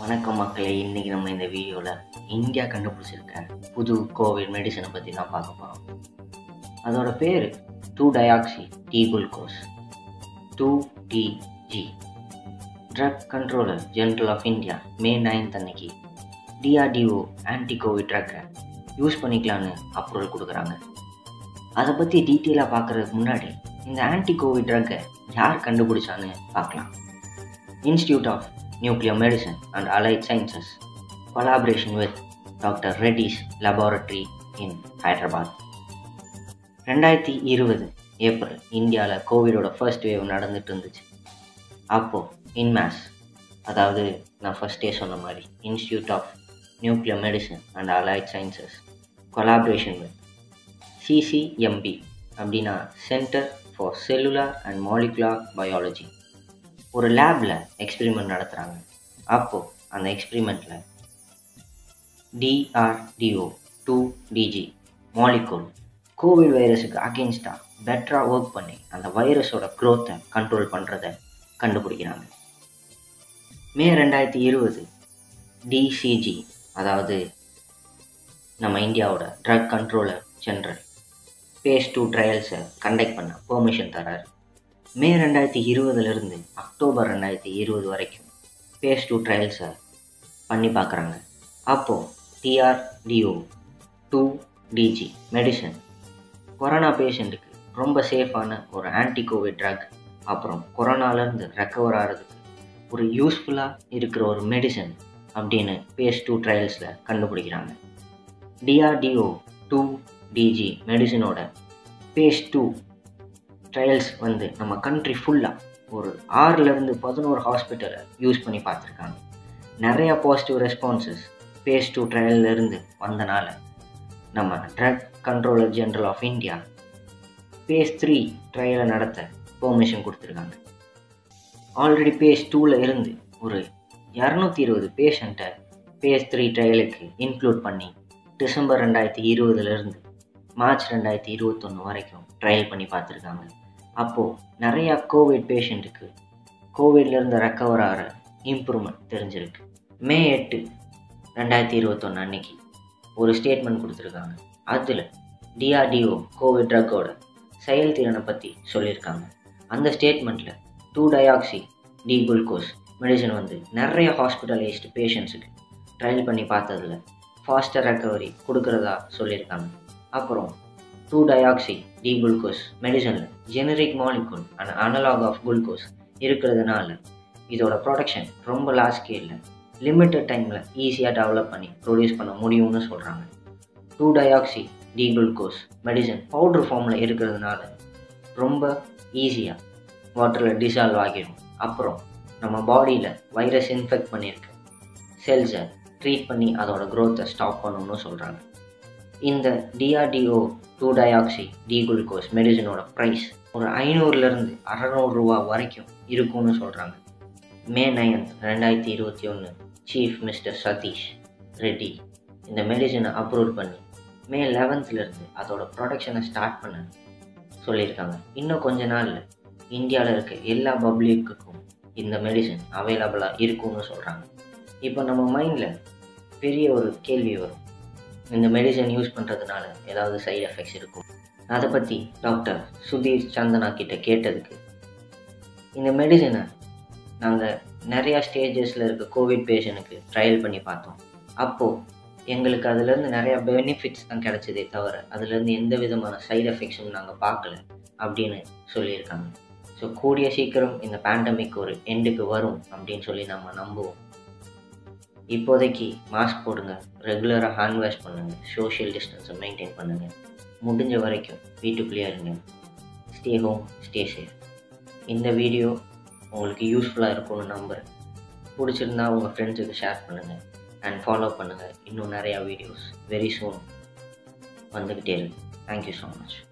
வணக்கம் மக்களே இன்றைக்கி நம்ம இந்த வீடியோவில் இந்தியா கண்டுபிடிச்சிருக்க புது கோவிட் மெடிசனை பற்றி தான் பார்க்க போகிறோம் அதோட பேர் two deoxy D glucose two DG drug controller general of India May ninth அன்னைக்கு டிஆர்டிஓ ஆன்டி கோவிட் ட்ரக்கை யூஸ் பண்ணிக்கலான்னு அப்ரூவல் கொடுக்குறாங்க. அதை பற்றி டீட்டெயிலாக பார்க்குறதுக்கு முன்னாடி இந்த ஆன்டி கோவிட் ட்ரக்கை யார் கண்டுபிடிச்சான்னு பார்க்கலாம். Institute of nuclear medicine and allied sciences collaboration with doctor Reddy's laboratory in Hyderabad ரெண்டாயிரத்தி இருபது ஏப்ரல் இந்தியாவில் கோவிடோட ஃபர்ஸ்ட் வேவ் நடந்துட்டு இருந்துச்சு. அப்போது இன்மேஸ் அதாவது நான் ஃபஸ்ட்டே சொன்ன மாதிரி institute of nuclear medicine and allied sciences collaboration with CCMB அப்படின்னா centre for cellular and molecular biology ஒரு லேபில் எக்ஸ்பிரிமெண்ட் நடத்துகிறாங்க அப்போது அந்த எக்ஸ்பிரிமெண்ட்ல DRDO two DG molecule covid வைரஸுக்கு அகேன்ஸ்டாக பெட்டராக ஒர்க் பண்ணி அந்த வைரஸோட க்ரோத்தை கண்ட்ரோல் பண்ணுறத கண்டுபிடிக்கிறாங்க. மே ரெண்டாயிரத்தி இருபது டிசிஜி அதாவது நம்ம இந்தியாவோட drug controller general phase two ட்ரையல்ஸை conduct பண்ண பெர்மிஷன் தராரு மே ரெண்டாயிரத்தி இருபதுலேருந்து அக்டோபர் ரெண்டாயிரத்தி இருபது வரைக்கும் பேஸ் டூ ட்ரையல்ஸை பண்ணி பார்க்குறாங்க. அப்போது DRDO two DG medicine corona பேஷண்ட்டுக்கு ரொம்ப சேஃபான ஒரு ஆன்டி கோவிட் ட்ரக் அப்புறம் கொரோனாலேருந்து ரெக்கவர் ஆகிறதுக்கு ஒரு யூஸ்ஃபுல்லாக இருக்கிற ஒரு மெடிசன் அப்படின்னு பேஸ் டூ ட்ரையல்ஸில் கண்டுபிடிக்கிறாங்க. டிஆர்டிஓ டூ டிஜி மெடிசனோட பேஸ் டூ ட்ரையல்ஸ் வந்து நம்ம கண்ட்ரி ஃபுல்லாக ஒரு ஆறுலேருந்து பதினோரு ஹாஸ்பிட்டலை யூஸ் பண்ணி பார்த்துருக்காங்க. நிறையா பாசிட்டிவ் ரெஸ்பான்சஸ் பேஸ் டூ ட்ரையல்லேருந்து வந்தனால நம்ம drug controller general of India phase three ட்ரையலை நடத்த பெர்மிஷன் கொடுத்துருக்காங்க. ஆல்ரெடி பேஸ் டூவில் இருந்து ஒரு இரநூத்தி இருபது பேஷண்ட்டை பேஸ் த்ரீ ட்ரையலுக்கு இன்க்ளூட் பண்ணி டிசம்பர் ரெண்டாயிரத்தி இருபதுலேருந்து மார்ச் ரெண்டாயிரத்தி இருபத்தொன்று வரைக்கும் ட்ரையல் பண்ணி பார்த்துருக்காங்க. அப்போது நிறையா கோவிட் பேஷண்ட்டுக்கு கோவிட்லேருந்து ரெக்கவர் ஆகிற இம்ப்ரூவ்மெண்ட் தெரிஞ்சிருக்கு. மே எட்டு ரெண்டாயிரத்தி இருபத்தொன்று அன்னைக்கு ஒரு ஸ்டேட்மெண்ட் கொடுத்துருக்காங்க. அதில் டிஆர்டிஓ கோவிட் ட்ரக்கோட செயல்திறனை பற்றி சொல்லியிருக்காங்க. அந்த ஸ்டேட்மெண்ட்டில் two deoxy D glucose medicine வந்து நிறைய ஹாஸ்பிட்டலைஸ்டு பேஷண்ட்ஸுக்கு ட்ரையல் பண்ணி பார்த்ததில் ஃபாஸ்டர் ரெக்கவரி கொடுக்குறதா சொல்லியிருக்காங்க. அப்புறம் two deoxy D glucose மெடிசனில் generic molecule and analog of glucose இருக்கிறதுனால இதோட ப்ரொடக்ஷன் ரொம்ப லார்ஜ் ஸ்கேலில் லிமிட்டட் டைமில் ஈஸியாக டெவலப் பண்ணி ப்ரொடியூஸ் பண்ண முடியும்னு சொல்கிறாங்க two deoxy D glucose medicine powder ஃபார்மில் இருக்கிறதுனால ரொம்ப ஈஸியாக வாட்டரில் டிசால்வ் ஆகிடும் அப்புறம் நம்ம பாடியில் வைரஸ் இன்ஃபெக்ட் பண்ணியிருக்கு. செல்ஸை ட்ரீட் பண்ணி அதோட க்ரோத்தை ஸ்டாப் பண்ணணும்னு சொல்கிறாங்க இந்த DRDO two deoxy D glucose மெடிசனோட price ஒரு ஐநூறுலேருந்து அறநூறுரூவா வரைக்கும் இருக்கும்னு சொல்கிறாங்க மே நைன்த் ரெண்டாயிரத்தி இருபத்தி ஒன்று சீஃப் மிஸ்டர் சதீஷ் ரெட்டி இந்த மெடிசனை அப்ரூவ் பண்ணி மே லெவன்த்லேருந்து அதோட ப்ரொடக்ஷனை ஸ்டார்ட் பண்ண சொல்லியிருக்காங்க. இன்னும் கொஞ்ச நாளில் இந்தியாவில் இருக்க எல்லா பப்ளிக்குக்கும் இந்த மெடிசன் அவைலபிளாக இருக்கும்னு சொல்கிறாங்க இப்போ நம்ம மைண்டில் பெரிய ஒரு கேள்வி வரும். இந்த மெடிசன் யூஸ் பண்ணுறதுனால ஏதாவது சைடு எஃபெக்ட்ஸ் இருக்கும். அதை பற்றி டாக்டர் சுதீர் சந்தனா கிட்ட கேட்டதுக்கு இந்த மெடிசனை நாங்கள் நிறையா ஸ்டேஜஸில் இருக்க கோவிட் பேஷண்ட்டுக்கு ட்ரையல் பண்ணி பார்த்தோம். அப்போது எங்களுக்கு அதுலேருந்து நிறையா பெனிஃபிட்ஸ் தான் கிடச்சதே தவிர அதுலேருந்து எந்த விதமான சைடு எஃபெக்ட்ஸும் நாங்கள் பார்க்கல அப்படின்னு சொல்லியிருக்காங்க. ஸோ கூடிய சீக்கிரம் இந்த பேண்டமிக் ஒரு எண்டுக்கு வரும் அப்படின்னு சொல்லி நம்ம நம்புவோம். இப்போதைக்கு மாஸ்க் போடுங்க. ரெகுலராக ஹேண்ட் வாஷ் பண்ணுங்கள் சோஷியல் டிஸ்டன்ஸை மெயின்டைன் பண்ணுங்கள் முடிஞ்ச வரைக்கும் வீட்டுக்குள்ளேயே இருங்க. ஸ்டே ஹோம் ஸ்டே சேஃப் இந்த வீடியோ உங்களுக்கு யூஸ்ஃபுல்லாக இருக்கும்னு நம்புகிறேன் பிடிச்சிருந்தா உங்கள் ஃப்ரெண்ட்ஸுக்கு ஷேர் பண்ணுங்கள் அண்ட் ஃபாலோ பண்ணுங்கள் இன்னும் நிறையா வீடியோஸ் வெரி சூன் வந்துக்கிட்டே இருக்கு. Thank you so much